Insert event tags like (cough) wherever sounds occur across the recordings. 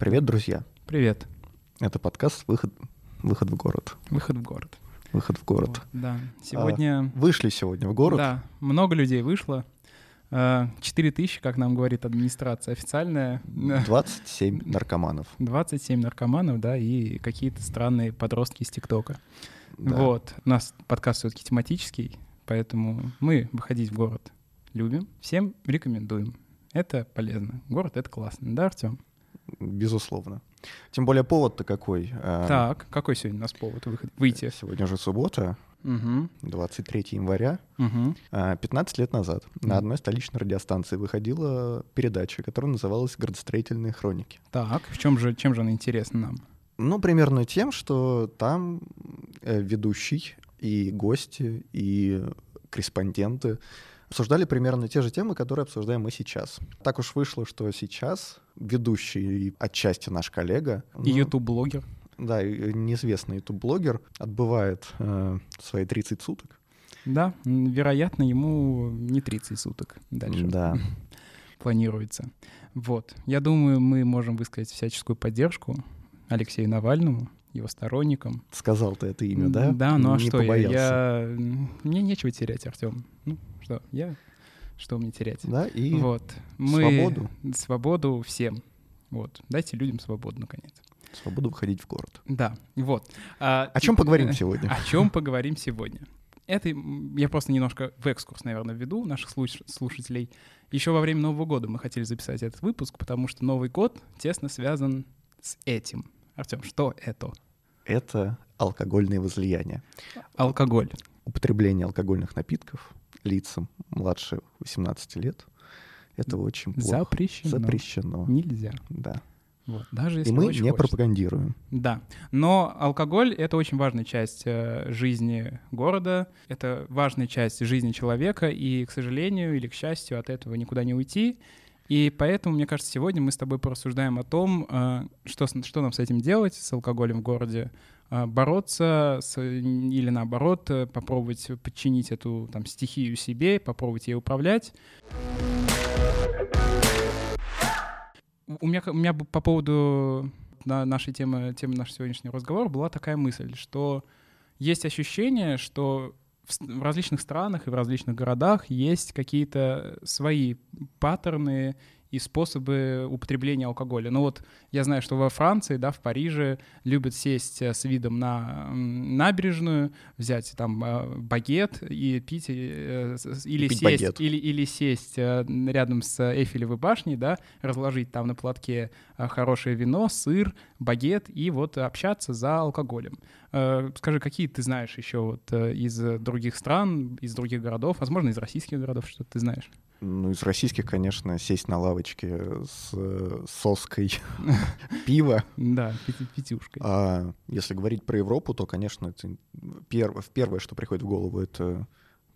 Привет, друзья. Привет. Это подкаст «Выход, Выход в город». Выход в город. Выход в город. Вот, да. Сегодня... А, вышли сегодня в город. Да, много людей вышло. 4 тысячи, как нам говорит администрация официальная. 27 (laughs) наркоманов. 27 наркоманов, да, и какие-то странные подростки из ТикТока. Да. Вот. У нас подкаст все-таки тематический, поэтому мы выходить в город любим, всем рекомендуем. Это полезно. Город — это классно, да, Артем? Безусловно. Тем более повод-то какой. А, так, какой сегодня у нас повод выйти? Сегодня же суббота, угу. 23 января. Угу. 15 лет назад на одной столичной радиостанции выходила передача, которая называлась «Градостроительные хроники». Так, в чем же, чем же она интересна нам? Ну, примерно тем, что там э, ведущий и гости, и корреспонденты обсуждали примерно те же темы, которые обсуждаем мы сейчас. Так уж вышло, что сейчас ведущий и отчасти наш коллега... И ну, YouTube-блогер. Да, неизвестный YouTube-блогер отбывает э, свои 30 суток. Да, вероятно, ему не 30 суток дальше. Да. (laughs) Планируется. Вот. Я думаю, мы можем высказать всяческую поддержку Алексею Навальному, его сторонникам. Сказал ты это имя, да? Да, ну а не что побоялся. я, я... Мне нечего терять, Артем. Ну, что, я... Что мне терять? Да, и вот. Мы... свободу. Свободу всем. Вот. Дайте людям свободу, наконец. Свободу выходить в город. Да, вот. А, о чем поговорим сегодня? О чем поговорим сегодня? Это я просто немножко в экскурс, наверное, введу наших слушателей. Еще во время Нового года мы хотели записать этот выпуск, потому что Новый год тесно связан с этим. Артем, что это? Это алкогольные возлияния. Алкоголь. Употребление алкогольных напитков лицам младше 18 лет. Это очень плохо. Запрещено. Запрещено. Нельзя. Да. Вот, даже если И мы не хочется. пропагандируем. Да. Но алкоголь — это очень важная часть э, жизни города, это важная часть жизни человека, и, к сожалению или к счастью, от этого никуда не уйти. И поэтому, мне кажется, сегодня мы с тобой порассуждаем о том, э, что, что нам с этим делать, с алкоголем в городе, э, бороться с, или наоборот э, попробовать подчинить эту там, стихию себе, попробовать ей управлять. У меня, у меня по поводу нашей темы, темы нашего сегодняшнего разговора была такая мысль, что есть ощущение, что в различных странах и в различных городах есть какие-то свои паттерны и способы употребления алкоголя. Ну вот я знаю, что во Франции, да, в Париже любят сесть э, с видом на набережную, взять там э, багет и пить, э, или, пить сесть, багет. или, или сесть рядом с Эйфелевой башней, да, разложить там на платке хорошее вино, сыр, багет и вот общаться за алкоголем. Скажи, какие ты знаешь еще вот из других стран, из других городов, возможно, из российских городов, что ты знаешь? Ну, из российских, конечно, сесть на лавочке с соской (laughs) пива. Да, пятюшкой. А если говорить про Европу, то, конечно, это перв... первое, что приходит в голову, это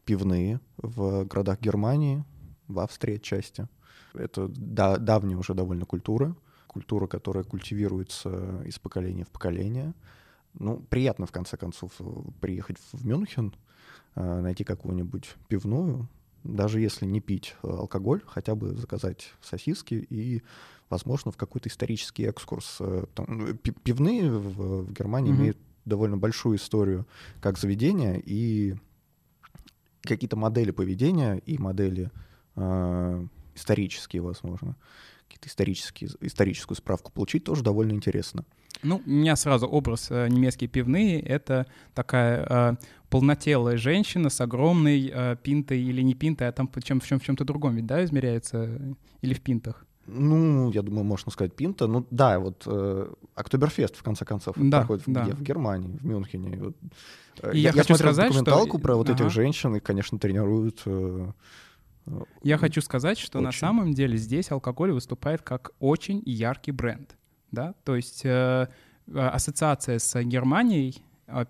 пивные в городах Германии, в Австрии отчасти. Это да, давняя уже довольно культура, культура, которая культивируется из поколения в поколение. Ну, приятно, в конце концов, приехать в Мюнхен, а, найти какую-нибудь пивную, даже если не пить э, алкоголь, хотя бы заказать сосиски и, возможно, в какой-то исторический экскурс. Э, там, пивные в, в Германии mm-hmm. имеют довольно большую историю как заведения и какие-то модели поведения и модели э, исторические, возможно, какие-то исторические, историческую справку получить тоже довольно интересно. Ну, у меня сразу образ э, немецкие пивные — это такая э, полнотелая женщина с огромной э, пинтой или не пинтой, а там в, чем, в, чем, в чем-то другом ведь, да, измеряется? Или в пинтах? Ну, я думаю, можно сказать пинта. Ну да, вот э, Октоберфест, в конце концов, да, проходит да. где? В Германии, в Мюнхене. Вот. И я, я хочу смотрел сказать, документалку что... про вот ага. этих женщин, и, конечно, тренируют... Э, я хочу сказать, что очень. на самом деле здесь алкоголь выступает как очень яркий бренд да, то есть э, ассоциация с Германией,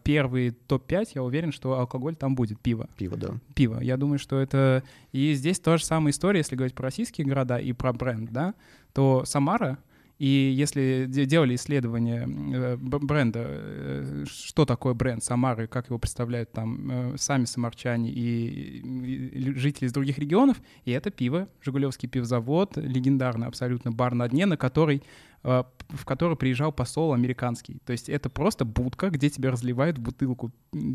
первый топ-5, я уверен, что алкоголь там будет, пиво. Пиво, да. Пиво. Я думаю, что это... И здесь тоже самая история, если говорить про российские города и про бренд, да, то Самара И если делали исследование э, бренда, э, что такое бренд Самары, как его представляют там э, сами самарчане и жители из других регионов, и это пиво, Жигулевский пивзавод, легендарный абсолютно бар на дне, на который в который приезжал посол американский. То есть это просто будка, где тебе разливают бутылку,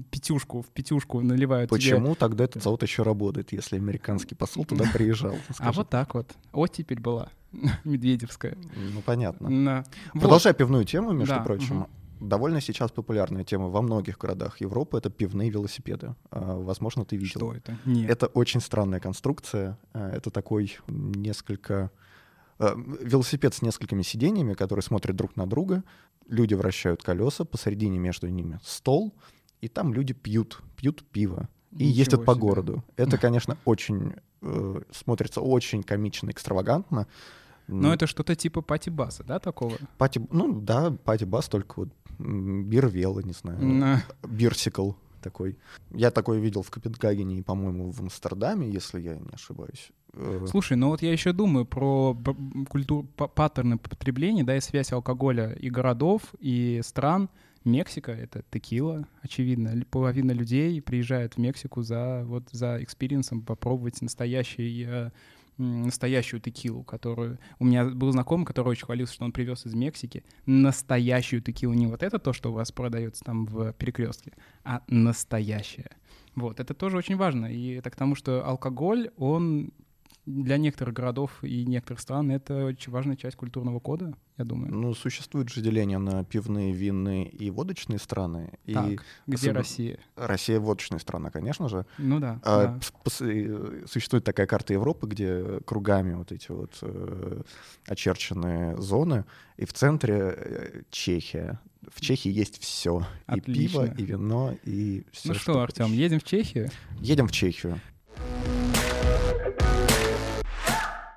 пятюшку, в пятюшку наливают Почему тебе... тогда этот завод еще работает, если американский посол туда (laughs) приезжал? А вот так вот. Теперь была. (laughs) Медведевская. Ну, понятно. Продолжая пивную тему, между прочим, довольно сейчас популярная тема во многих городах Европы — это пивные велосипеды. А, возможно, ты видел. Что это? Нет. Это очень странная конструкция. А, это такой несколько... А, велосипед с несколькими сиденьями, которые смотрят друг на друга. Люди вращают колеса, посередине между ними стол, и там люди пьют, пьют пиво и Ничего ездят по городу. Это, (laughs) конечно, очень э, смотрится очень комично, экстравагантно. Но это что-то типа пати-баса, да, такого? Пати, ну да, пати-бас, только вот бирвела, не знаю, бирсикл такой. Я такой видел в Копенгагене и, по-моему, в Амстердаме, если я не ошибаюсь. Э, Слушай, ну вот я еще думаю про культуру, паттерны потребления, да, и связь алкоголя и городов, и стран. Мексика — это текила, очевидно. Половина людей приезжает в Мексику за, вот, за экспириенсом попробовать настоящий э, настоящую текилу, которую... У меня был знакомый, который очень хвалился, что он привез из Мексики настоящую текилу. Не вот это то, что у вас продается там в перекрестке, а настоящая. Вот, это тоже очень важно. И это к тому, что алкоголь, он для некоторых городов и некоторых стран это очень важная часть культурного кода, я думаю. Ну, существует же деление на пивные, винные и водочные страны. Так, и где Россия? Россия водочная страна, конечно же. Ну да. А, да. Существует такая карта Европы, где кругами вот эти вот э, очерченные зоны, и в центре э, Чехия. В Чехии есть все. И пиво, и вино, и все. Ну что, что Артем, едем в Чехию? Едем в Чехию.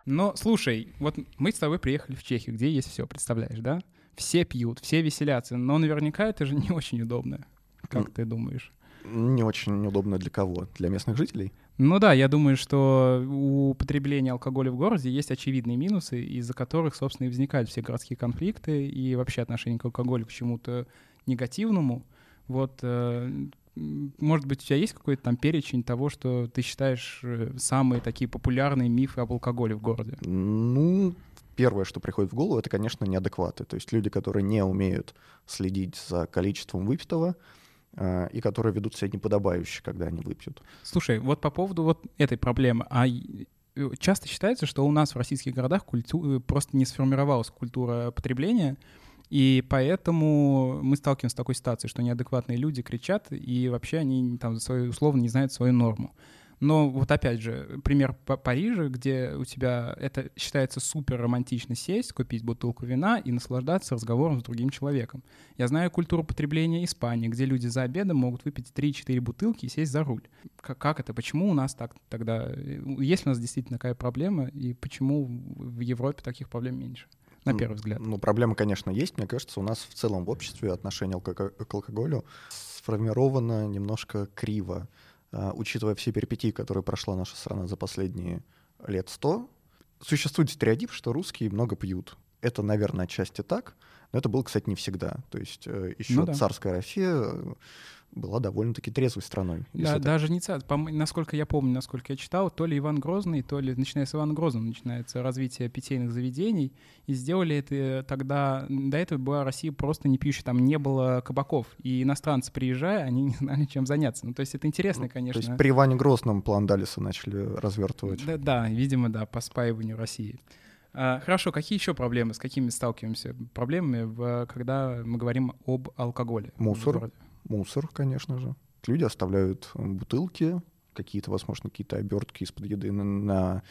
Но слушай, вот мы с тобой приехали в Чехию, где есть все, представляешь, да? Все пьют, все веселятся, но наверняка это же не очень удобно. Как ты думаешь? Не очень удобно для кого? Для местных жителей? Ну да, я думаю, что у потребления алкоголя в городе есть очевидные минусы, из-за которых, собственно, и возникают все городские конфликты и вообще отношение к алкоголю к чему-то негативному. Вот э, может быть, у тебя есть какой-то там перечень того, что ты считаешь э, самые такие популярные мифы об алкоголе в городе? Ну, первое, что приходит в голову, это, конечно, неадекваты. То есть люди, которые не умеют следить за количеством выпитого, э, и которые ведут себя неподобающе, когда они выпьют. Слушай, вот по поводу вот этой проблемы, а часто считается, что у нас в российских городах культу... просто не сформировалась культура потребления, и поэтому мы сталкиваемся с такой ситуацией, что неадекватные люди кричат, и вообще они там свою, условно не знают свою норму. Но вот опять же, пример Парижа, где у тебя это считается супер романтично сесть, купить бутылку вина и наслаждаться разговором с другим человеком. Я знаю культуру потребления Испании, где люди за обедом могут выпить 3-4 бутылки и сесть за руль. Как, это? Почему у нас так тогда? Есть у нас действительно такая проблема? И почему в Европе таких проблем меньше? На первый взгляд? Ну, проблема, конечно, есть. Мне кажется, у нас в целом в обществе отношение к алкоголю сформировано немножко криво. А, учитывая все перипетии, которые прошла наша страна за последние лет сто, существует стереотип, что русские много пьют. Это, наверное, отчасти так, но это было, кстати, не всегда. То есть э, еще ну, да. царская Россия была довольно-таки трезвой страной. Да, даже не царь. Насколько я помню, насколько я читал, то ли Иван Грозный, то ли, начиная с Ивана Грозного, начинается развитие питейных заведений. И сделали это тогда... До этого была Россия просто не пьющая, там не было кабаков. И иностранцы, приезжая, они не знали, чем заняться. Ну, то есть это интересно, конечно. То есть при Иване Грозном план Далиса начали развертывать. Да, да, видимо, да, по спаиванию России. А, хорошо, какие еще проблемы, с какими сталкиваемся? Проблемами, когда мы говорим об алкоголе? Мусор мусор, конечно же. Люди оставляют бутылки, какие-то, возможно, какие-то обертки из-под еды на, на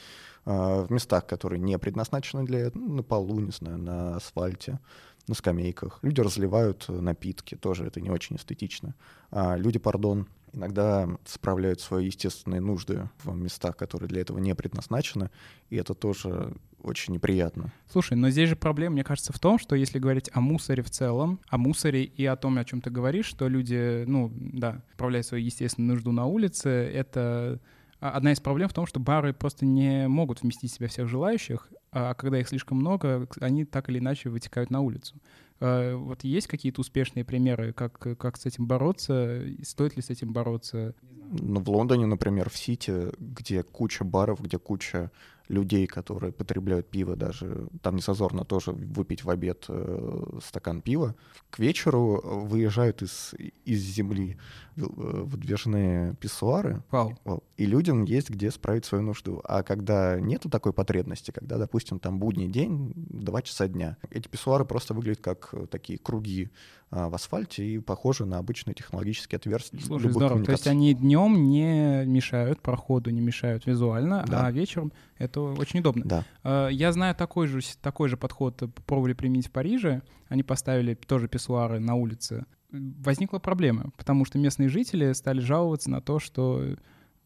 э, в местах, которые не предназначены для этого, на полу, не знаю, на асфальте, на скамейках. Люди разливают напитки, тоже это не очень эстетично. А люди, пардон, иногда справляют свои естественные нужды в местах, которые для этого не предназначены, и это тоже очень неприятно. Слушай, но здесь же проблема, мне кажется, в том, что если говорить о мусоре в целом, о мусоре и о том, о чем ты говоришь, что люди, ну, да, справляют свою естественную нужду на улице, это одна из проблем в том, что бары просто не могут вместить в себя всех желающих, а когда их слишком много, они так или иначе вытекают на улицу. А, вот есть какие-то успешные примеры, как, как с этим бороться? Стоит ли с этим бороться? Ну, в Лондоне, например, в Сити, где куча баров, где куча людей, которые потребляют пиво даже, там не созорно тоже выпить в обед э, стакан пива, к вечеру выезжают из, из земли э, выдвижные писсуары, Вау. и людям есть где справить свою нужду. А когда нету такой потребности, когда, допустим, там будний день, два часа дня, эти писсуары просто выглядят как такие круги в асфальте и похожи на обычные технологические отверстия. Слушай, здорово. То есть они днем не мешают проходу, не мешают визуально, да. а вечером это очень удобно. Да. А, я знаю такой же, такой же подход, пробовали применить в Париже. Они поставили тоже писсуары на улице. Возникла проблема, потому что местные жители стали жаловаться на то, что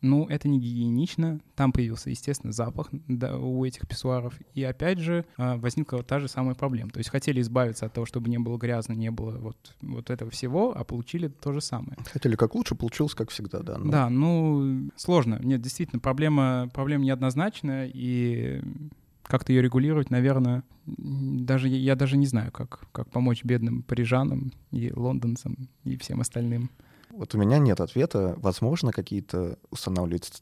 ну, это не гигиенично. Там появился, естественно, запах у этих писсуаров. И опять же а, возникла та же самая проблема. То есть хотели избавиться от того, чтобы не было грязно, не было вот, вот этого всего, а получили то же самое. Хотели как лучше, получилось как всегда, да. Но... Да, ну, сложно. Нет, действительно, проблема, проблема неоднозначная, и как-то ее регулировать, наверное, даже я даже не знаю, как, как помочь бедным парижанам и лондонцам и всем остальным. Вот у меня нет ответа. Возможно, какие-то устанавливать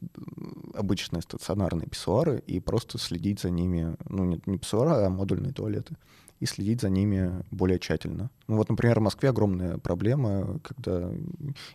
обычные стационарные писсуары и просто следить за ними, ну, не, не писсуары, а модульные туалеты, и следить за ними более тщательно. Ну вот, например, в Москве огромная проблема, когда,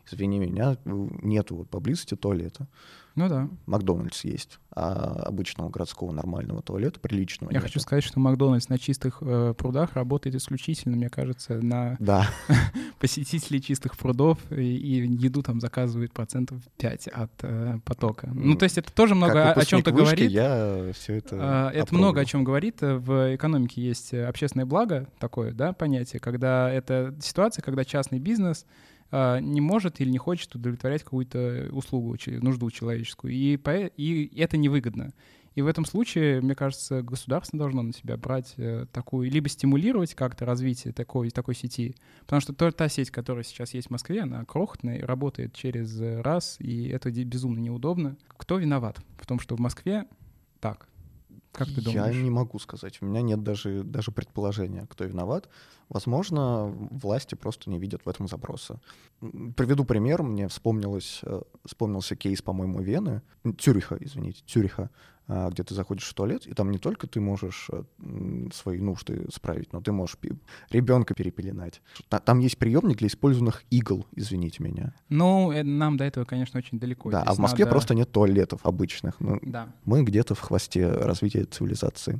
извини меня, нету вот поблизости туалета. Ну да. Макдональдс есть, а обычного городского нормального туалета приличного Я нету. хочу сказать, что Макдональдс на чистых э, прудах работает исключительно, мне кажется, на да. (laughs) посетителей чистых прудов, и, и еду там заказывают процентов 5 от э, потока. Ну, то есть это тоже много о, чем-то говорит. я все это э, Это много о чем говорит. В экономике есть общественное благо, такое, да, понятие, когда это ситуация, когда частный бизнес не может или не хочет удовлетворять какую-то услугу, нужду человеческую. И, и это невыгодно. И в этом случае, мне кажется, государство должно на себя брать э, такую, либо стимулировать как-то развитие такой, такой сети. Потому что та, сеть, которая сейчас есть в Москве, она крохотная, работает через раз, и это безумно неудобно. Кто виноват в том, что в Москве так? Как ты думаешь? Я не могу сказать. У меня нет даже, даже предположения, кто виноват. Возможно, власти просто не видят в этом запроса. Приведу пример. Мне вспомнилось, э, вспомнился кейс, по-моему, Вены, Цюриха, извините, Цюриха, а, где ты заходишь в туалет, и там не только ты можешь э, свои нужды справить, но ты можешь ребенка перепеленать. Там есть приемник для использованных игл, извините меня. Ну, э, нам до этого, конечно, очень далеко. Да, а в Москве надо... просто нет туалетов обычных. Ну, да. Мы где-то в хвосте развития цивилизации.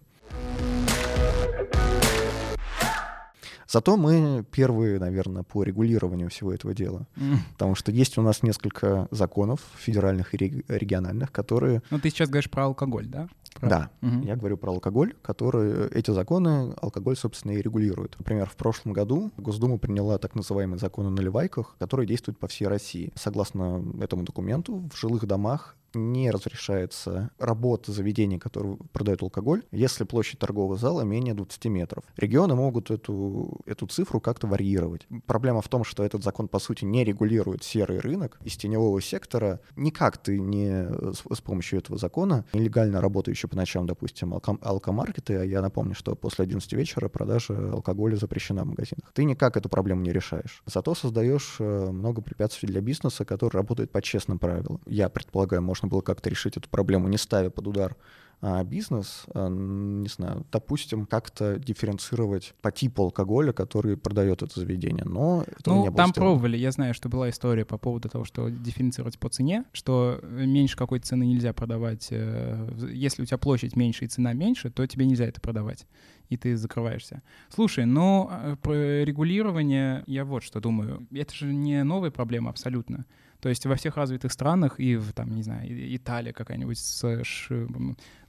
Зато мы первые, наверное, по регулированию всего этого дела. Mm. Потому что есть у нас несколько законов федеральных и региональных, которые... Ну, ты сейчас говоришь про алкоголь, да? Про... Да, угу. я говорю про алкоголь, которые эти законы алкоголь, собственно, и регулируют. Например, в прошлом году Госдума приняла так называемый закон о наливайках, который действует по всей России. Согласно этому документу, в жилых домах не разрешается работа заведений, которые продают алкоголь, если площадь торгового зала менее 20 метров. Регионы могут эту, эту цифру как-то варьировать. Проблема в том, что этот закон, по сути, не регулирует серый рынок. Из теневого сектора никак ты не с, с помощью этого закона, нелегально работающие по ночам, допустим, алком, алкомаркеты, а я напомню, что после 11 вечера продажа алкоголя запрещена в магазинах. Ты никак эту проблему не решаешь. Зато создаешь э, много препятствий для бизнеса, который работает по честным правилам. Я предполагаю, может можно было как-то решить эту проблему, не ставя под удар а, бизнес, а, не знаю, допустим, как-то дифференцировать по типу алкоголя, который продает это заведение, но этого ну, не было там сделано. пробовали, я знаю, что была история по поводу того, что дифференцировать по цене, что меньше какой-то цены нельзя продавать, э, если у тебя площадь меньше и цена меньше, то тебе нельзя это продавать, и ты закрываешься. Слушай, но э, про регулирование я вот что думаю, это же не новая проблема абсолютно. То есть во всех развитых странах и в, там, не знаю, Италия какая-нибудь с ш,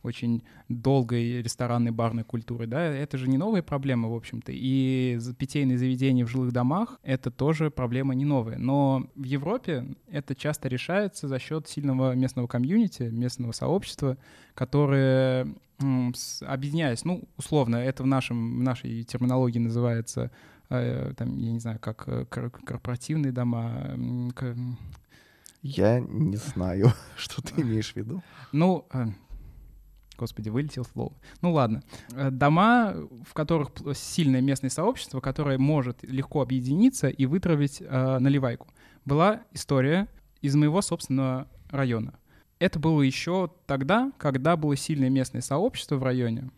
очень долгой ресторанной барной культурой, да, это же не новая проблема, в общем-то. И питейные заведения в жилых домах — это тоже проблема не новая. Но в Европе это часто решается за счет сильного местного комьюнити, местного сообщества, которое объединяясь, ну, условно, это в, нашем, в нашей терминологии называется, там, я не знаю, как э, корпоративные дома, я не знаю, (laughs) что ты имеешь в виду. Ну, Господи, вылетел слово. Ну ладно. Э, дома, в которых сильное местное сообщество, которое может легко объединиться и вытравить э, наливайку. Была история из моего собственного района. Это было еще тогда, когда было сильное местное сообщество в районе,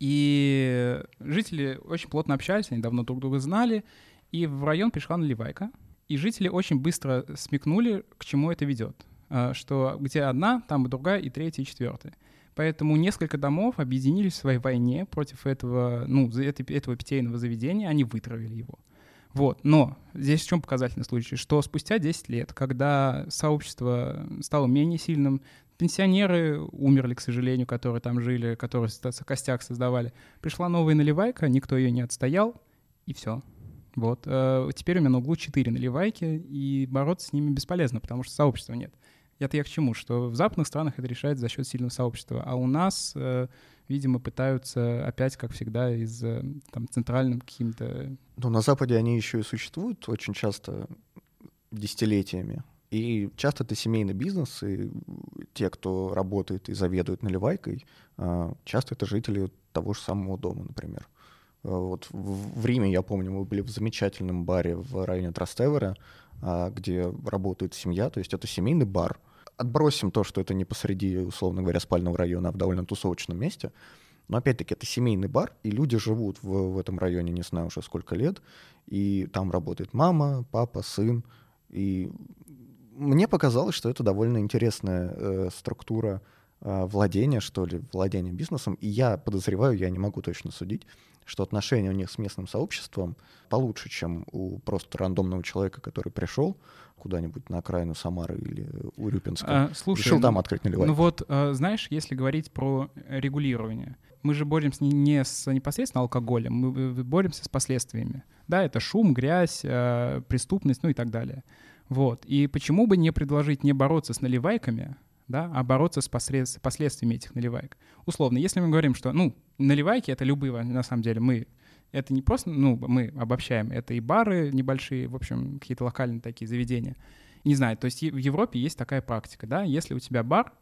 и жители очень плотно общались, они давно друг друга знали, и в район пришла наливайка, и жители очень быстро смекнули, к чему это ведет. А, что где одна, там и другая, и третья, и четвертая. Поэтому несколько домов объединились в своей войне против этого, ну, этого питейного заведения, они вытравили его. Вот, но здесь в чем показательный случай, что спустя 10 лет, когда сообщество стало менее сильным, пенсионеры умерли, к сожалению, которые там жили, которые костяк создавали, пришла новая наливайка, никто ее не отстоял, и все. Вот. Э, теперь у меня на углу 4 наливайки, и бороться с ними бесполезно, потому что сообщества нет. Это я к чему? Что в западных странах это решается за счет сильного сообщества, а у нас, э, видимо, пытаются опять, как всегда, из э, там, центральным каким-то... Ну, на Западе они еще и существуют очень часто десятилетиями. И часто это семейный бизнес, и те, кто работает и заведует наливайкой, э, часто это жители того же самого дома, например. Вот в Риме, я помню, мы были в замечательном баре в районе Трастевера, а, где работает семья, то есть это семейный бар. Отбросим то, что это не посреди, условно говоря, спального района, а в довольно тусовочном месте. Но опять-таки это семейный бар, и люди живут в, в этом районе не знаю уже сколько лет, и там работает мама, папа, сын. И мне показалось, что это довольно интересная э, структура э, владения, что ли, владения бизнесом. И я подозреваю, я не могу точно судить, что отношения у них с местным сообществом получше, чем у просто рандомного человека, который пришел куда-нибудь на окраину Самары или Урюпинска. А, слушай, решил там открыть наливайку. Ну вот, а, знаешь, если говорить про регулирование, мы же боремся не с непосредственно алкоголем, мы боремся с последствиями. Да, это шум, грязь, а, преступность, ну и так далее. Вот. И почему бы не предложить не бороться с наливайками, да, а бороться с посред... последствиями этих наливаек. Условно, если мы говорим, что, ну, наливайки — это любые, на самом деле, мы это не просто, ну, мы обобщаем, это и бары небольшие, в общем, какие-то локальные такие заведения. Не знаю, то есть в Европе есть такая практика, да, если у тебя бар,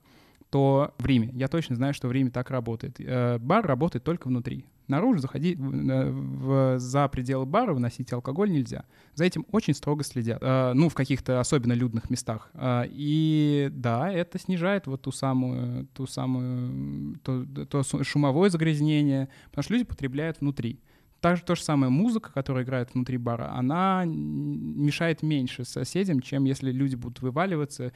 то в Риме, я точно знаю, что в Риме так работает, э, бар работает только внутри. Наружу заходить в, в, за пределы бара выносить алкоголь нельзя. За этим очень строго следят. Э, ну, в каких-то особенно людных местах. Э, и да, это снижает вот ту самую, ту самую, то, то шумовое загрязнение, потому что люди потребляют внутри. Так же то же самое музыка, которая играет внутри бара, она мешает меньше соседям, чем если люди будут вываливаться,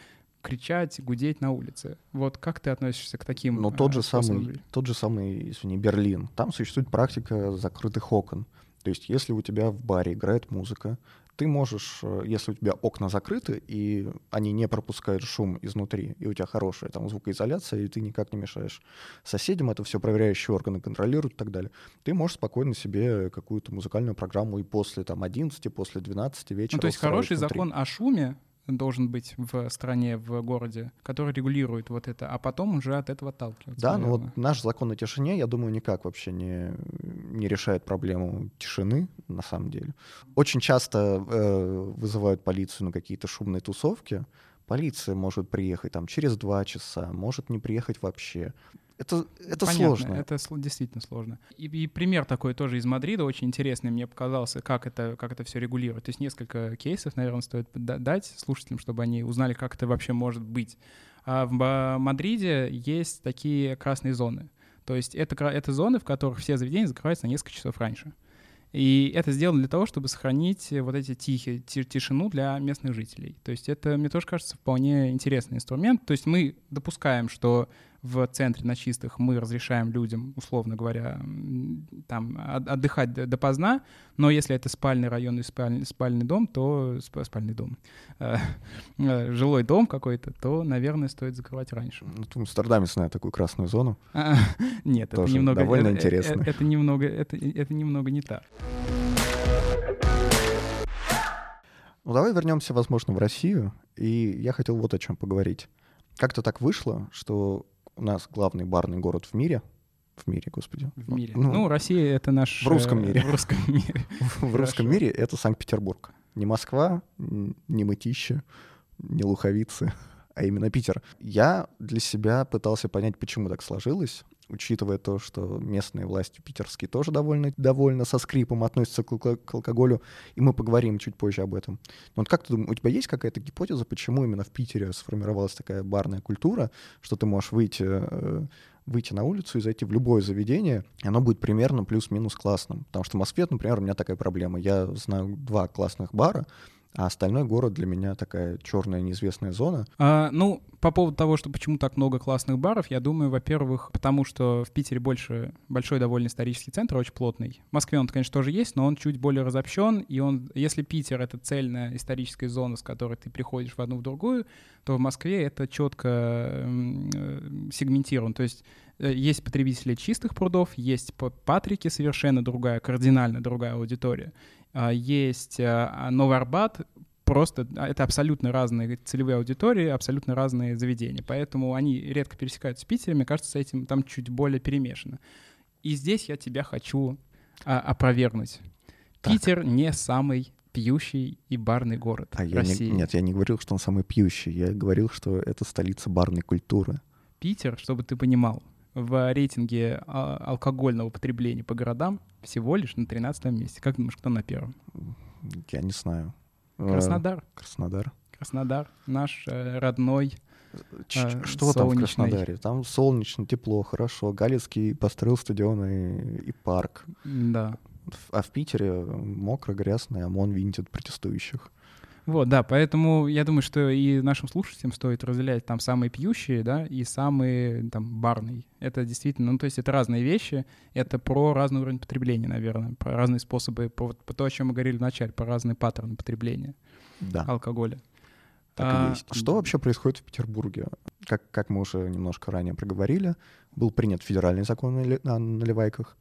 кричать, гудеть на улице. Вот как ты относишься к таким? Но тот же самый, тот же самый, извини, Берлин. Там существует практика закрытых окон. То есть, если у тебя в баре играет музыка, ты можешь, э, если у тебя окна закрыты, и они не пропускают шум изнутри, и у тебя хорошая там звукоизоляция, и ты никак не мешаешь соседям, это все проверяющие органы контролируют и так далее, ты можешь спокойно себе какую-то музыкальную программу и после там 11, после 12 вечера ну, То есть хороший внутри. закон о шуме должен быть в стране, в городе, который регулирует вот это, а потом уже от этого отталкиваться. Да, ну вот наш закон о тишине, я думаю, никак вообще не, не решает проблему тишины, на самом деле. Очень часто э, вызывают полицию на какие-то шумные тусовки. Полиция может приехать там через два часа, может не приехать вообще. Это, это Понятно, сложно. Это действительно сложно. И, и пример такой тоже из Мадрида очень интересный мне показался, как это, как это все регулирует. То есть несколько кейсов, наверное, стоит дать слушателям, чтобы они узнали, как это вообще может быть. А в Мадриде есть такие красные зоны. То есть это, это зоны, в которых все заведения закрываются на несколько часов раньше. И это сделано для того, чтобы сохранить вот эти тихие, тишину для местных жителей. То есть это, мне тоже кажется, вполне интересный инструмент. То есть мы допускаем, что в центре на чистых мы разрешаем людям, условно говоря, там отдыхать допоздна, но если это спальный район и спальный, спальный дом, то спальный дом, э, э, жилой дом какой-то, то, наверное, стоит закрывать раньше. Ну, в Амстердаме знаю такую красную зону. А, (laughs) нет, это немного... довольно интересно. Это, немного, это немного не так. Ну, давай вернемся, возможно, в Россию. И я хотел вот о чем поговорить. Как-то так вышло, что у нас главный барный город в мире. В мире, господи. В мире. Ну, ну Россия — это наш... В русском мире. В русском (laughs) мире. В русском мире это Санкт-Петербург. Не Москва, не Мытища, не Луховицы, а именно Питер. Я для себя пытался понять, почему так сложилось учитывая то, что местные власти питерские тоже довольно, довольно со скрипом относятся к, к алкоголю, и мы поговорим чуть позже об этом. Но вот как ты думаешь, у тебя есть какая-то гипотеза, почему именно в Питере сформировалась такая барная культура, что ты можешь выйти, э, выйти на улицу и зайти в любое заведение, и оно будет примерно плюс-минус классным? Потому что в Москве, например, у меня такая проблема. Я знаю два классных бара, а остальной город для меня такая черная неизвестная зона. А, ну, по поводу того, что почему так много классных баров, я думаю, во-первых, потому что в Питере больше большой довольно исторический центр, очень плотный. В Москве он, конечно, тоже есть, но он чуть более разобщен, и он, если Питер — это цельная историческая зона, с которой ты приходишь в одну в другую, то в Москве это четко э, сегментирован. То есть э, есть потребители чистых прудов, есть Патрики, совершенно другая, кардинально другая аудитория. А, есть а, Новый Арбат, просто а, это абсолютно разные целевые аудитории, абсолютно разные заведения. Поэтому они редко пересекаются с Питером. Мне кажется, с этим там чуть более перемешано. И здесь я тебя хочу а, опровергнуть. Так. Питер не самый пьющий и барный город а России. Я не, нет, я не говорил, что он самый пьющий. Я говорил, что это столица барной культуры. Питер, чтобы ты понимал, в рейтинге а, алкогольного потребления по городам всего лишь на 13 месте. Как думаешь, кто на первом? Я не знаю. Краснодар. Краснодар. Краснодар, наш э, родной. Ч- э, что там в Краснодаре? Там солнечно, тепло, хорошо. Галицкий построил стадион и, и парк. Да. А в Питере мокро, грязно, и ОМОН винтит протестующих. Вот, да, поэтому я думаю, что и нашим слушателям стоит разделять там самые пьющие, да, и самые там барные. Это действительно, ну, то есть это разные вещи, это про разный уровень потребления, наверное, про разные способы, по, по то, о чем мы говорили вначале, про разные паттерны потребления да. алкоголя. Так а, и есть. Что вообще происходит в Петербурге? Как, как мы уже немножко ранее проговорили, был принят федеральный закон о наливайках.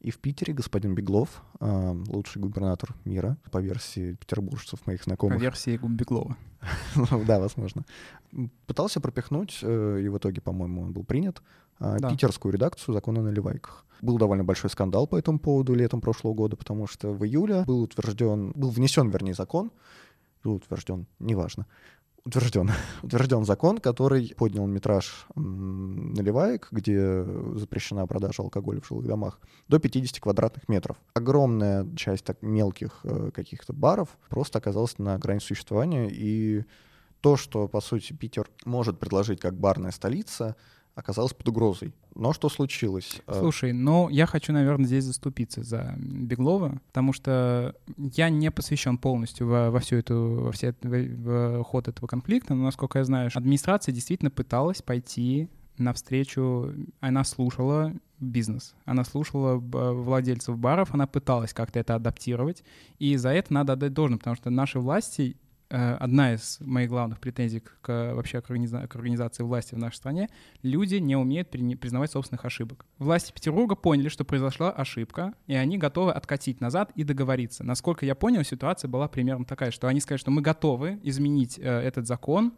И в Питере господин Беглов, а, лучший губернатор мира, по версии петербуржцев моих знакомых. По версии Беглова. (laughs) Ну да, возможно. Пытался пропихнуть, э, и в итоге, по-моему, он был принят, а, питерскую редакцию закона о наливайках. Был довольно большой скандал по этому поводу летом прошлого года, потому что в июле был утвержден, был внесен, вернее, закон, был утвержден, неважно, утвержден, (laughs) утвержден закон, который поднял метраж наливаек, где запрещена продажа алкоголя в жилых домах, до 50 квадратных метров. Огромная часть так мелких э, каких-то баров просто оказалась на грани существования, и то, что, по сути, Питер может предложить как барная столица, оказалось под угрозой. Но что случилось? Э, Слушай, ну я хочу, наверное, здесь заступиться за Беглова, потому что я не посвящен полностью во, во всю эту, во, все, в, в ход этого конфликта, но, насколько я знаю, администрация действительно пыталась пойти навстречу, она слушала бизнес, она слушала владельцев баров, она пыталась как-то это адаптировать, и за это надо отдать должное, потому что наши власти Э, одна из моих главных претензий к вообще к, организа- к организации власти в нашей стране, люди не умеют при- признавать собственных ошибок. Власти Петербурга поняли, что произошла ошибка, и они готовы откатить назад и договориться. Насколько я понял, ситуация была примерно такая, что они сказали, что мы готовы изменить э, этот закон,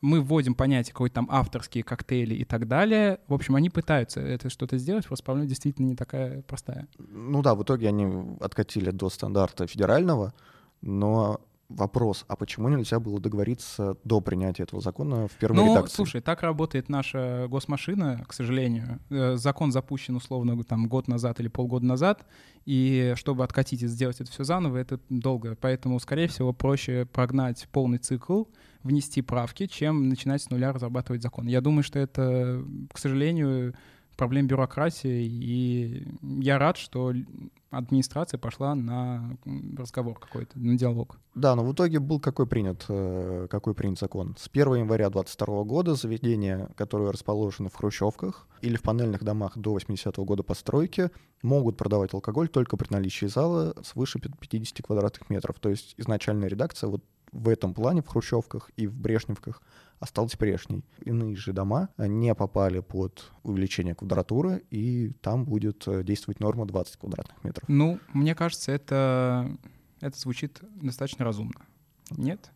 мы вводим понятие какой-то там авторские коктейли и так далее. В общем, они пытаются это что-то сделать, просто проблема действительно не такая простая. Ну да, в итоге они откатили до стандарта федерального, но вопрос, а почему нельзя было договориться до принятия этого закона в первой ну, редакции? слушай, так работает наша госмашина, к сожалению. Э, закон запущен условно там год назад или полгода назад, и чтобы откатить и сделать это все заново, это долго. Поэтому, скорее всего, проще прогнать полный цикл, внести правки, чем начинать с нуля разрабатывать закон. Я думаю, что это, к сожалению, проблем бюрократии, и я рад, что администрация пошла на разговор какой-то, на диалог. Да, но в итоге был какой принят, э, какой принят закон. С 1 января 2022 года заведения, которые расположены в хрущевках или в панельных домах до 80-го года постройки, могут продавать алкоголь только при наличии зала свыше 50 квадратных метров. То есть изначальная редакция вот в этом плане в хрущевках и в Брешневках осталась прежней. Иные же дома не попали под увеличение квадратуры, и там будет э, действовать норма 20 квадратных метров. Ну, мне кажется, это, это звучит достаточно разумно. Нет?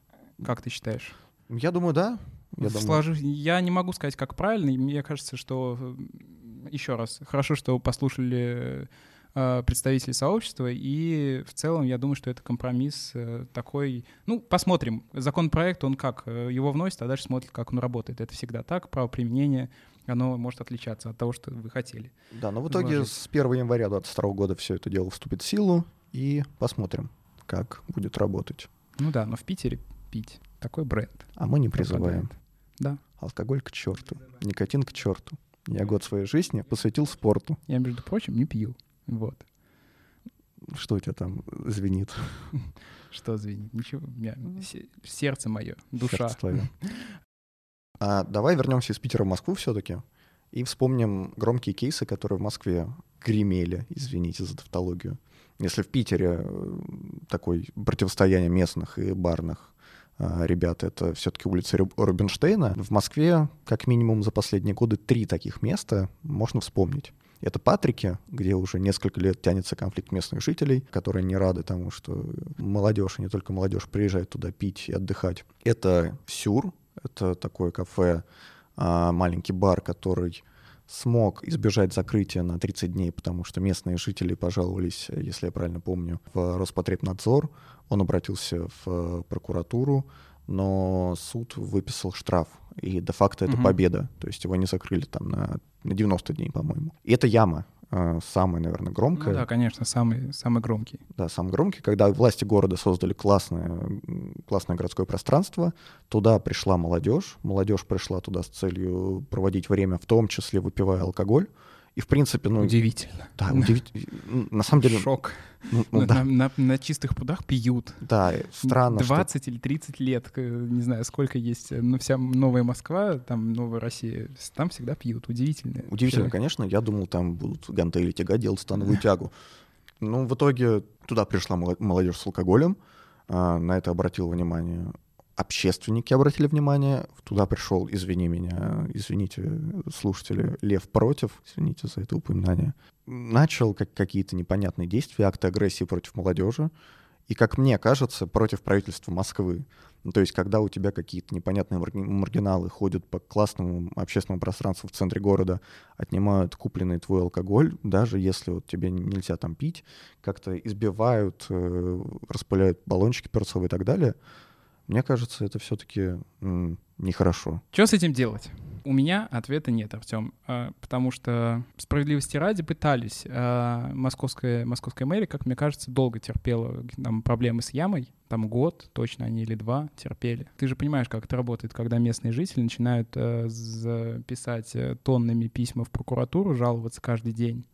Как ты считаешь? Я думаю, да. Я, Сложу... я не могу сказать, как правильно. Мне кажется, что еще раз, хорошо, что послушали э, представителей сообщества, и в целом я думаю, что это компромисс э, такой... Ну, посмотрим. Законопроект, он как? Э, его вносит, а дальше смотрит, как он работает. Это всегда так, право применения оно может отличаться от того, что вы хотели. Да, но в итоге изложить. с 1 января 2022 года все это дело вступит в силу, и посмотрим, как будет работать. Ну да, но в Питере пить такой бренд. А мы не призываем. Да. Алкоголь к черту, никотин к черту. Я год своей жизни посвятил спорту. Я, между прочим, не пью. Вот. Что у тебя там звенит? (laughs) Что звенит? Ничего. Сердце мое, душа. Сердце (laughs) а давай вернемся из Питера в Москву все-таки и вспомним громкие кейсы, которые в Москве гремели, извините за тавтологию. Если в Питере э, такое противостояние местных и барных а, ребят, это все-таки улица Рубинштейна, в Москве как минимум за последние годы три таких места можно вспомнить. Это Патрики, где уже несколько лет тянется конфликт местных жителей, которые не рады тому, что молодежь, и не только молодежь, приезжает туда пить и отдыхать. Это Сюр, это такое кафе, а, маленький бар, который смог избежать закрытия на 30 дней, потому что местные жители пожаловались, если я правильно помню, в Роспотребнадзор. Он обратился в прокуратуру, но суд выписал штраф. И де-факто это угу. победа. То есть его не закрыли там на, на 90 дней, по-моему. И это яма. Э, самый, наверное, громкое. Ну да, конечно, самый, самый громкий. Да, самый громкий, когда власти города создали классное, классное городское пространство, туда пришла молодежь, молодежь пришла туда с целью проводить время, в том числе выпивая алкоголь, и, в принципе, ну... Удивительно. Да, удивительно. (laughs) На самом деле... Шок. Ну, ну, на, да. на, на чистых прудах пьют. Да, странно, 20 что... или 30 лет, не знаю, сколько есть. Ну, вся Новая Москва, там Новая Россия, там всегда пьют. Удивительно. Удивительно, Все. конечно. Я думал, там будут гантели тягать, делать становую тягу. Ну, в итоге туда пришла молодежь с алкоголем, а, на это обратил внимание общественники обратили внимание, туда пришел, извини меня, извините, слушатели, Лев против, извините за это упоминание, начал как какие-то непонятные действия, акты агрессии против молодежи, и, как мне кажется, против правительства Москвы. Ну, то есть, когда у тебя какие-то непонятные маргиналы ходят по классному общественному пространству в центре города, отнимают купленный твой алкоголь, даже если вот тебе нельзя там пить, как-то избивают, э, распыляют баллончики перцовые и так далее — мне кажется, это все-таки нехорошо. Что с этим делать? У меня ответа нет, Артем, а, потому что справедливости ради пытались. А, московская, московская мэрия, как мне кажется, долго терпела там, проблемы с ямой. Там год точно они или два терпели. Ты же понимаешь, как это работает, когда местные жители начинают э, писать э, тоннами письма в прокуратуру, жаловаться каждый день.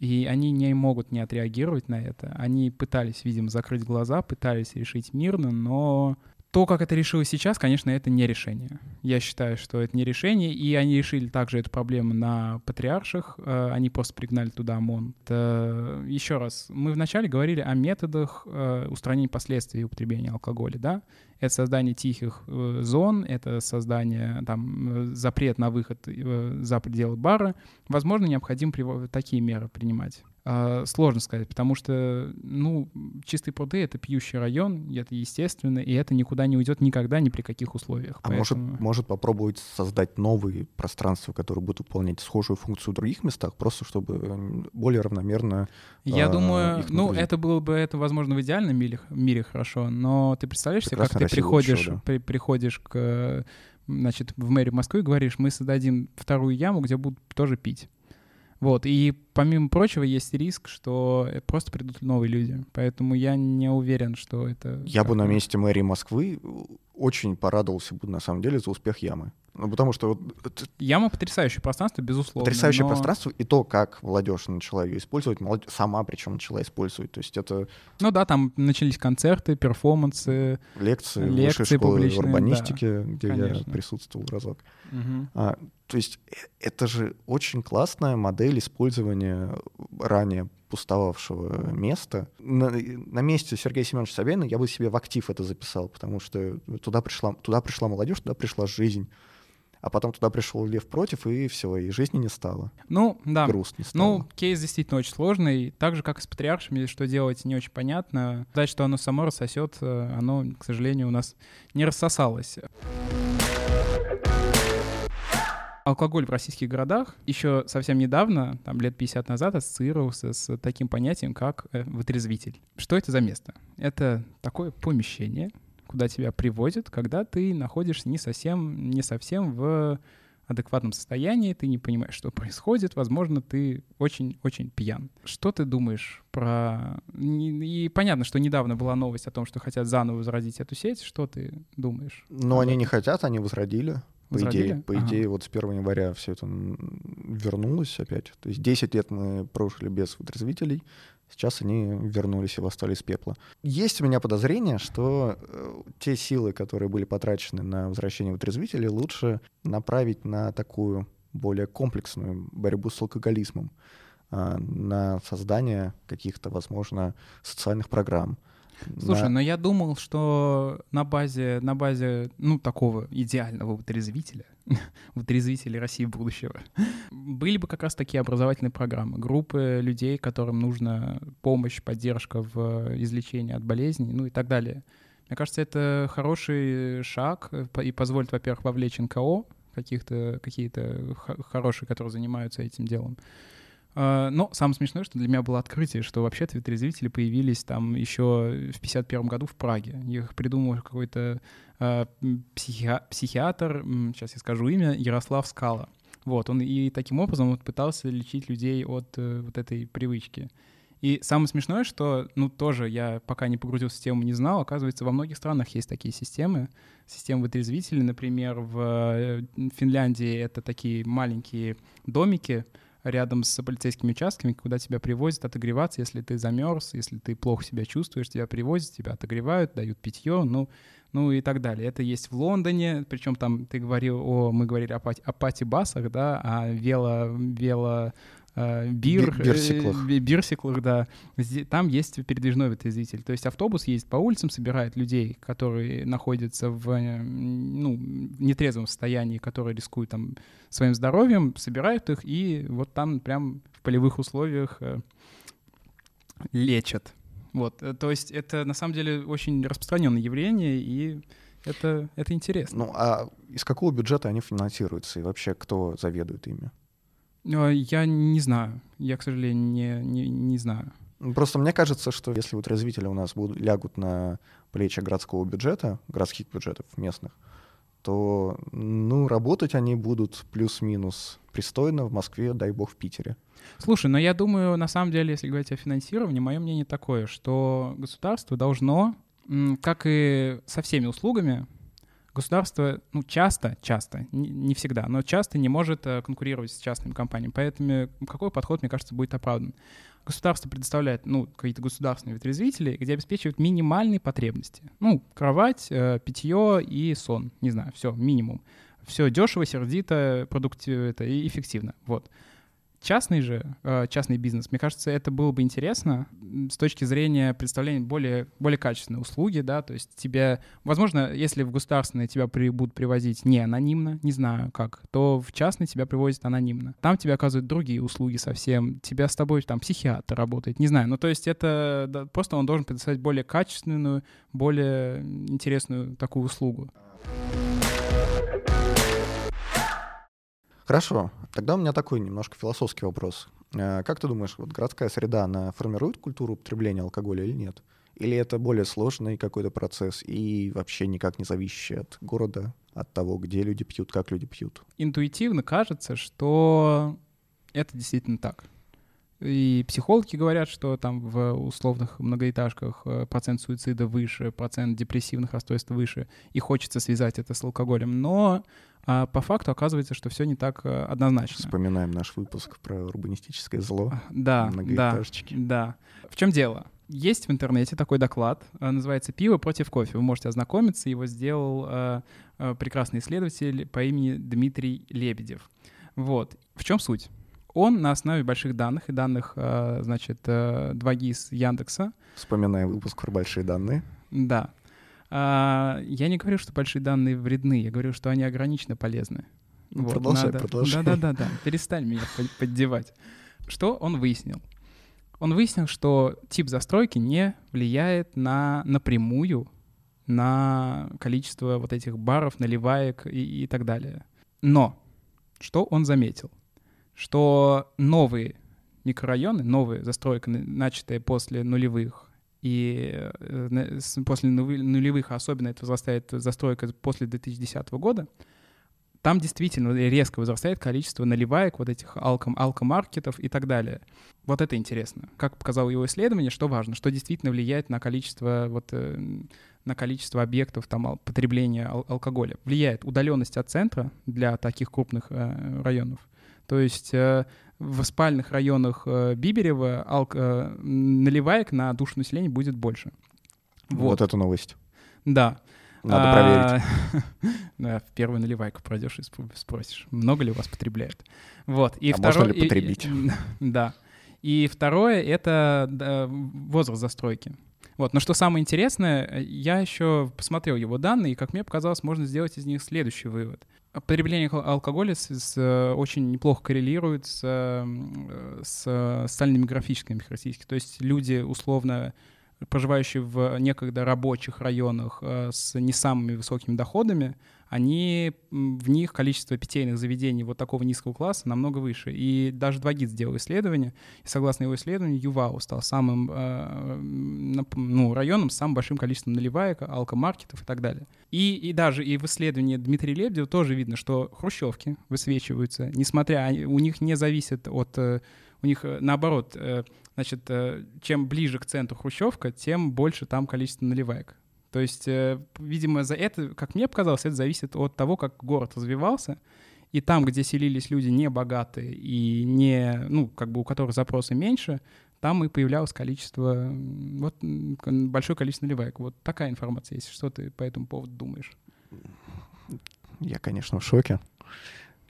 И они не могут не отреагировать на это. Они пытались, видимо, закрыть глаза, пытались решить мирно, но то, как это решилось сейчас, конечно, это не решение. Я считаю, что это не решение, и они решили также эту проблему на патриарших, э, они просто пригнали туда ОМОН. Это, еще раз, мы вначале говорили о методах э, устранения последствий употребления алкоголя, да? Это создание тихих э, зон, это создание, там, запрет на выход за пределы бара. Возможно, необходимо такие меры принимать. А, сложно сказать, потому что, ну, чистые пруды — это пьющий район, это естественно, и это никуда не уйдет никогда, ни при каких условиях. А Поэтому... может, может попробовать создать новые пространства, которые будут выполнять схожую функцию в других местах, просто чтобы более равномерно Я э, думаю, ну, это было бы, это, возможно, в идеальном мире, мире хорошо, но ты представляешь себе, как ты приходишь, лучше, да. при, приходишь к, значит, в мэрию Москвы и говоришь, мы создадим вторую яму, где будут тоже пить. Вот, и помимо прочего есть риск, что просто придут новые люди. Поэтому я не уверен, что это... Я бы на месте мэрии Москвы очень порадовался бы, на самом деле, за успех Ямы. Ну, потому что... Вот, Яма — потрясающее пространство, безусловно. Потрясающее но... пространство, и то, как молодежь начала ее использовать, молодежь сама причем начала использовать. То есть это... Ну да, там начались концерты, перформансы. Лекции, лекции высшей школы урбанистики, да, где конечно. я присутствовал разок. Угу. А, то есть э, это же очень классная модель использования ранее пустовавшего места. На, на месте Сергея Семеновича Собянина я бы себе в актив это записал, потому что туда пришла, туда пришла молодежь, туда пришла жизнь. А потом туда пришел Лев против, и все, и жизни не стало. Ну, да. Грустно стало. Ну, кейс действительно очень сложный. Так же, как и с патриаршами, что делать не очень понятно. Сказать, что оно само рассосет, э, оно, к сожалению, у нас не рассосалось. алкоголь в российских городах еще совсем недавно, там лет 50 назад, ассоциировался с таким понятием, как э, вытрезвитель. Что это за место? Это такое помещение, куда тебя привозят, когда ты находишься не совсем, не совсем в адекватном состоянии, ты не понимаешь, что происходит, возможно, ты очень-очень пьян. Что ты думаешь про... И понятно, что недавно была новость о том, что хотят заново возродить эту сеть. Что ты думаешь? Ну, они не хотят, они возродили. По идее, по ага. идее, вот с 1 января все это вернулось опять. То есть 10 лет мы прожили без вытрезвителей, сейчас они вернулись и восстали из пепла. Есть у меня подозрение, что э, те силы, которые были потрачены на возвращение вытрезвителей, лучше направить на такую более комплексную борьбу с алкоголизмом, э, на создание каких-то, возможно, социальных программ, Слушай, да. но я думал, что на базе, на базе, ну, такого идеального вытрезвителя, (laughs) вытрезвителя России будущего, были бы как раз такие образовательные программы, группы людей, которым нужна помощь, поддержка в излечении от болезней, ну и так далее. Мне кажется, это хороший шаг и позволит, во-первых, вовлечь НКО, каких-то какие-то хорошие, которые занимаются этим делом. А, но самое смешное, что для меня было открытие, что вообще-то ветрезвители появились там еще в 51 году в Праге. Их придумал какой-то э, психи... психиатр, сейчас я скажу имя, Ярослав Скала. Вот, он и таким образом вот пытался лечить людей от э, вот этой привычки. И самое смешное, что, ну, тоже я пока не погрузился в тему, не знал, оказывается, во многих странах есть такие системы, системы вытрезвителей, например, в э, Финляндии это такие маленькие домики, рядом с полицейскими участками, куда тебя привозят отогреваться, если ты замерз, если ты плохо себя чувствуешь, тебя привозят, тебя отогревают, дают питье, ну, ну и так далее. Это есть в Лондоне, причем там ты говорил о, мы говорили о, пати, о пати-басах, да, о вело, вело Э, бир, бирсиклах. Э, бирсиклах, да. Там есть передвижной вытрезвитель. То есть автобус ездит по улицам, собирает людей, которые находятся в э, ну, нетрезвом состоянии, которые рискуют там своим здоровьем, собирают их и вот там прям в полевых условиях лечат. Вот, то есть это на самом деле очень распространенное явление, и это, это интересно. Ну, а из какого бюджета они финансируются, и вообще кто заведует ими? Э, я не знаю. Я, к сожалению, не, не, не знаю. Просто мне кажется, что если вот развители у нас будут, лягут на плечи городского бюджета, городских бюджетов местных, то, ну, работать они будут плюс-минус пристойно в Москве, дай бог, в Питере. Слушай, но я думаю, на самом деле, если говорить о финансировании, мое мнение такое, что государство должно, как и со всеми услугами, государство, ну, часто, часто, не, всегда, но часто не может э, конкурировать с частными компаниями. Поэтому какой подход, мне кажется, будет оправдан? Государство предоставляет, ну, какие-то государственные ветрезвители, где обеспечивают минимальные потребности. Ну, кровать, э, питье и сон. Не знаю, все, минимум. Все дешево, сердито, продуктивно это и эффективно. Вот. Частный же, э, частный бизнес, мне кажется, это было бы интересно с точки зрения представления более, более качественной услуги, да, то есть тебе, возможно, если в государственные тебя при, будут привозить не анонимно, не знаю как, то в частный тебя привозят анонимно. Там тебе оказывают другие услуги совсем, тебя с тобой там психиатр работает, не знаю, ну то есть это да, просто он должен предоставить более качественную, более интересную такую услугу. Хорошо. Тогда у меня такой немножко философский вопрос. Э, как ты думаешь, вот городская среда, она формирует культуру употребления алкоголя или нет? Или это более сложный какой-то процесс и вообще никак не зависящий от города, от того, где люди пьют, как люди пьют? Интуитивно кажется, что это действительно так. И психологи говорят, что там в условных многоэтажках э, процент суицида выше, процент депрессивных расстройств выше, и хочется связать это с алкоголем. Но а по факту оказывается, что все не так э, однозначно. Вспоминаем наш выпуск про урбанистическое зло. А, да, да, да. В чем дело? Есть в интернете такой доклад, э, называется «Пиво против кофе». Вы можете ознакомиться, его сделал прекрасный исследователь по имени Дмитрий Лебедев. Вот. В чем суть? Он на основе больших данных и данных, э, значит, э, 2GIS Яндекса. Вспоминаем выпуск про большие данные. Да. А, я не говорю, что большие данные вредны, я говорю, что они ограниченно полезны. Ну, вот, продолжай, надо... продолжай. Да-да-да, перестань меня поддевать. Что он выяснил? Он выяснил, что тип застройки не влияет на напрямую на количество вот этих баров, наливаек и, и так далее. Но Что он заметил? Что новые микрорайоны, новые застройка, начатая после нулевых, и э, после нулевых, особенно это возрастает застройка после 2010 года, там действительно резко возрастает количество наливаек, вот этих алком, алкомаркетов и так далее. Вот это интересно. Как показало его исследование, что важно, что действительно влияет на количество, вот, э, на количество объектов там, потребления ал- алкоголя. Влияет удаленность от центра для таких крупных э, районов. То есть э, в спальных районах э, Биберева алк- э, наливаек на душу населения будет больше. Вот, вот эту новость. Да. Надо проверить. (laughs) Да, в первую наливайку пройдешь и спросишь, много ли у вас потребляют. Вот. И а второе, можно ли потребить? (laughs) Да. И второе — это возраст застройки. Вот. Но что самое интересное, я еще посмотрел его данные, и, как мне показалось, можно сделать из них следующий вывод. Потребление алкоголя с, с, очень неплохо коррелирует с, с социальными графическими характеристиками. То есть люди условно проживающие в некогда рабочих районах э, с не самыми высокими доходами, они, в них количество питейных заведений вот такого низкого класса намного выше. И даже Двагит сделал исследование, и согласно его исследованию, Ювау стал самым, э, ну, районом с самым большим количеством наливаек, алкомаркетов и так далее. И, и даже и в исследовании Дмитрия Лебедева тоже видно, что хрущевки высвечиваются, несмотря, у них не зависит от э, у них наоборот, значит, чем ближе к центру Хрущевка, тем больше там количество наливаек. То есть, э, видимо, за это, как мне показалось, это зависит от того, как город развивался. И там, где селились люди не богатые и не, ну, как бы у которых запросы меньше, там и появлялось количество, вот большое количество наливаек. Вот такая информация есть. Что ты по этому поводу думаешь? Я, конечно, в шоке.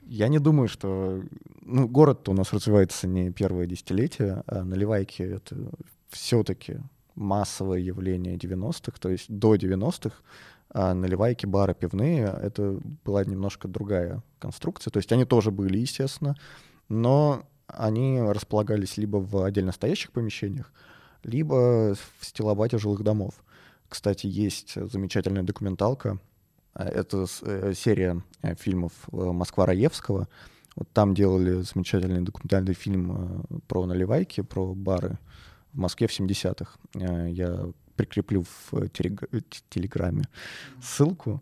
Я не думаю, что... Ну, город-то у нас развивается не первое десятилетие, а наливайки — это все-таки массовое явление 90-х, то есть до 90-х а наливайки, бары, пивные — это была немножко другая конструкция. То есть они тоже были, естественно, но они располагались либо в отдельно стоящих помещениях, либо в стилобате жилых домов. Кстати, есть замечательная документалка. Это э, серия э, фильмов э, Москва Раевского. Вот там делали замечательный документальный фильм про наливайки, про бары в Москве в 70-х. Э, я прикреплю в Телеграме ссылку.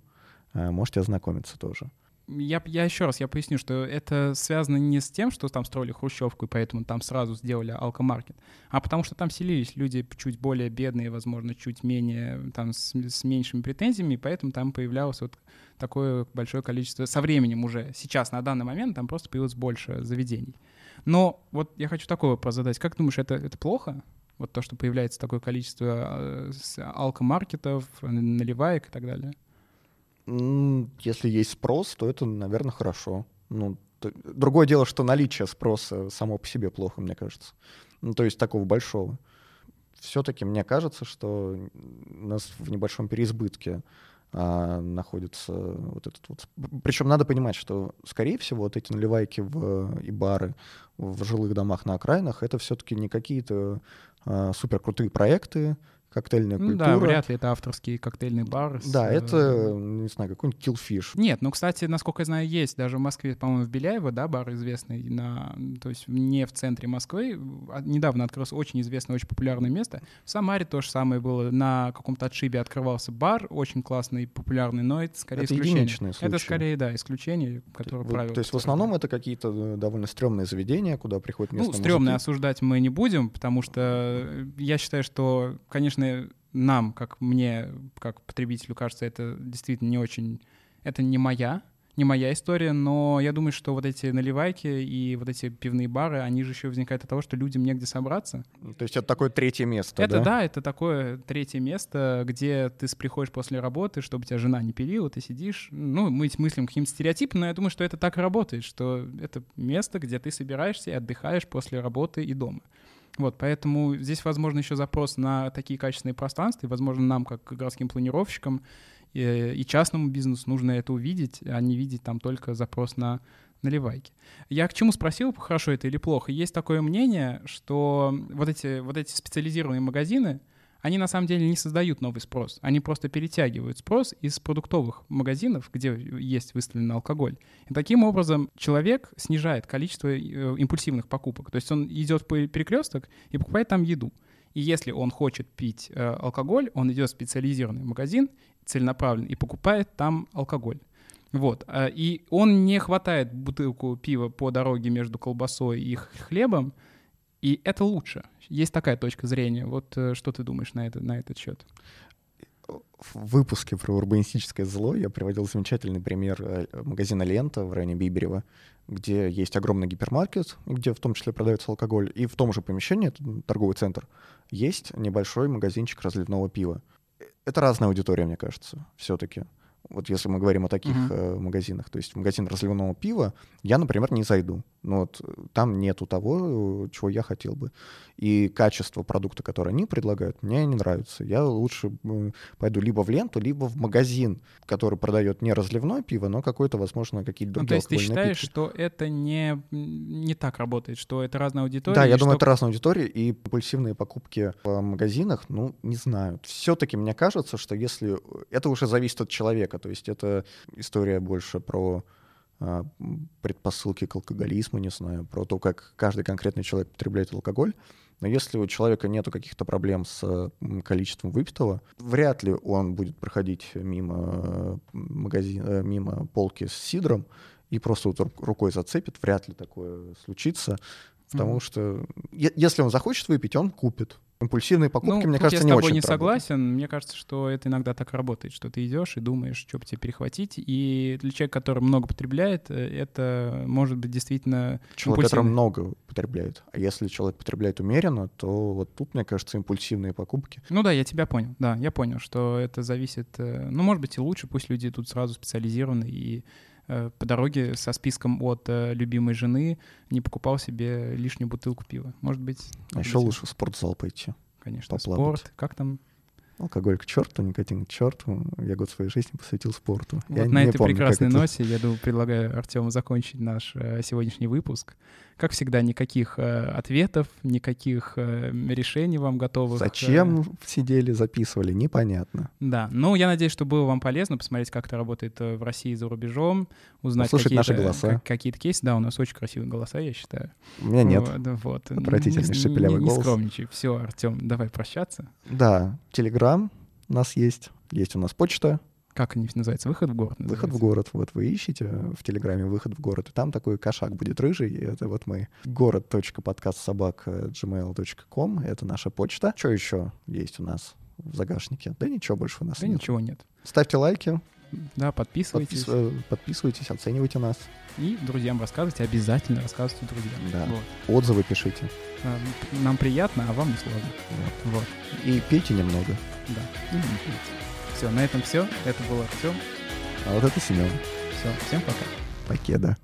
Э, можете ознакомиться тоже. Я, я еще раз я поясню, что это связано не с тем, что там строили хрущевку, и поэтому там сразу сделали алкомаркет, а потому что там селились люди чуть более бедные, возможно, чуть менее, там, с, с меньшими претензиями, и поэтому там появлялось вот такое большое количество, со временем уже, сейчас, на данный момент, там просто появилось больше заведений. Но вот я хочу такой вопрос задать. Как думаешь, это, это плохо? Вот то, что появляется такое количество э, алкомаркетов, наливаек и так далее? Если есть спрос, то это, наверное, хорошо. Ну, то... Другое дело, что наличие спроса само по себе плохо, мне кажется. Ну, то есть такого большого. Все-таки мне кажется, что у нас в небольшом переизбытке а, находится вот этот вот. Причем надо понимать, что, скорее всего, вот эти наливайки в, и бары в жилых домах на окраинах это все-таки не какие-то э, супер крутые проекты, коктейльная ну, культура. Да, вряд ли это авторский коктейльный бар. С... Да, это, не знаю, какой-нибудь Killfish. Нет, ну, кстати, насколько я знаю, есть даже в Москве, по-моему, в Беляево, да, бар известный, на, то есть не в центре Москвы. А, недавно открылось очень известное, очень популярное место. В Самаре то же самое было. На каком-то отшибе открывался бар, очень классный, популярный, но это скорее это исключение. Это скорее, да, исключение, которое вот, правило. То есть в основном это какие-то э, довольно стрёмные заведения, куда приходят местные Ну, стрёмные осуждать мы не будем, потому что я считаю, что, конечно, нам, как мне, как потребителю, кажется, это действительно не очень... Это не моя, не моя история, но я думаю, что вот эти наливайки и вот эти пивные бары, они же еще возникают от того, что людям негде собраться. То есть это такое третье место, Это да? да, это такое третье место, где ты приходишь после работы, чтобы тебя жена не пилила, ты сидишь. Ну, мы мыслим каким-то стереотипом, но я думаю, что это так работает, что это место, где ты собираешься и отдыхаешь после работы и дома. Вот, поэтому здесь, возможно, еще запрос на такие качественные пространства, и, возможно, нам, как городским планировщикам и, и частному бизнесу, нужно это увидеть, а не видеть там только запрос на наливайки. Я к чему спросил, хорошо это или плохо? Есть такое мнение, что вот эти, вот эти специализированные магазины, они на самом деле не создают новый спрос. Они просто перетягивают спрос из продуктовых магазинов, где есть выставленный алкоголь. И таким образом человек снижает количество э, импульсивных покупок. То есть он идет по перекресток и покупает там еду. И если он хочет пить э, алкоголь, он идет в специализированный магазин целенаправленно и покупает там алкоголь. Вот. Э, и он не хватает бутылку пива по дороге между колбасой и хлебом, и это лучше. Есть такая точка зрения. Вот э, что ты думаешь на, это, на этот счет? В выпуске про урбанистическое зло я приводил замечательный пример э, магазина «Лента» в районе Биберева, где есть огромный гипермаркет, где в том числе продается алкоголь, и в том же помещении, это торговый центр, есть небольшой магазинчик разливного пива. Это разная аудитория, мне кажется, все-таки. Вот если мы говорим о таких uh-huh. магазинах, то есть в магазин разливного пива я, например, не зайду. Но вот э, там нету того, чего я хотел бы. И качество продукта, который они предлагают, мне не нравится. Я лучше пойду либо в ленту, либо в магазин, который продает не разливное пиво, но какое-то, возможно, какие-то другие Ну, то есть ты считаешь, напитки. что это не, не так работает, что это разная аудитория? Да, я думаю, это разная аудитория, и импульсивные покупки в магазинах, ну, не знаю. Все-таки мне кажется, что если... Это уже зависит от человека, то есть это история больше про а, предпосылки к алкоголизму, не знаю, про то, как каждый конкретный человек потребляет алкоголь. Но если у человека нет каких-то проблем с количеством выпитого, вряд ли он будет проходить мимо магазина, э, мимо полки с сидром и просто вот рукой зацепит. Вряд ли такое случится. Потому mm-hmm. что если он захочет выпить, он купит. Импульсивные покупки, ну, мне кажется, не очень. Я с тобой не согласен. Мне кажется, что это иногда так работает, что ты идешь и думаешь, что бы тебе перехватить. И для человека, который много потребляет, э, это может быть действительно Человек, который много потребляет. А если человек потребляет умеренно, то вот тут, мне кажется, импульсивные покупки. Ну да, я тебя понял. Да, я понял, что это зависит... Э, ну, может быть, и лучше. Пусть люди тут сразу специализированы и по дороге со списком от э, любимой жены не покупал себе лишнюю бутылку пива. Может быть... А еще лучше в спортзал пойти. Конечно, поплавать. спорт. Как там Алкоголь к черту, никотин к черту. Я год своей жизни посвятил спорту. Вот я на этой помню, прекрасной ноте я думаю, предлагаю Артему закончить наш э, сегодняшний выпуск. Как всегда, никаких э, ответов, никаких э, решений вам готовых. Зачем э... сидели, записывали, непонятно. Да, ну я надеюсь, что было вам полезно посмотреть, как это работает э, в России за рубежом, узнать какие-то, наши голоса. какие-то кейсы. Да, у нас очень красивые голоса, я считаю. У меня нет. Вот. Отвратительный шепелявый голос. Не скромничай. Все, Артем, давай прощаться. Да, Телеграм у нас есть, есть у нас почта, как они называются? Выход в город? Называется. Выход в город. Вот вы ищете в Телеграме выход в город, и там такой кошак будет рыжий. Это вот мы. город.подкастсобак.gmail.com. Это наша почта. Что еще есть у нас в загашнике? Да ничего больше у нас да нет. ничего нет. Ставьте лайки. Да, подписывайтесь. Подпис... Подписывайтесь, оценивайте нас. И друзьям рассказывайте, обязательно рассказывайте друзьям. Да. Вот. Отзывы пишите. Нам приятно, а вам не сложно. Вот. вот. И пейте немного. Да, и не пейте. Все, на этом все. Это был Артем. А вот это Семен. Все, всем пока. Покеда.